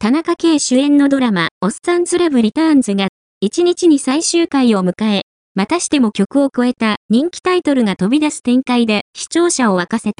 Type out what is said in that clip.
田中圭主演のドラマ、オっさンズラブリターンズが、1日に最終回を迎え、またしても曲を超えた人気タイトルが飛び出す展開で視聴者を沸かせた。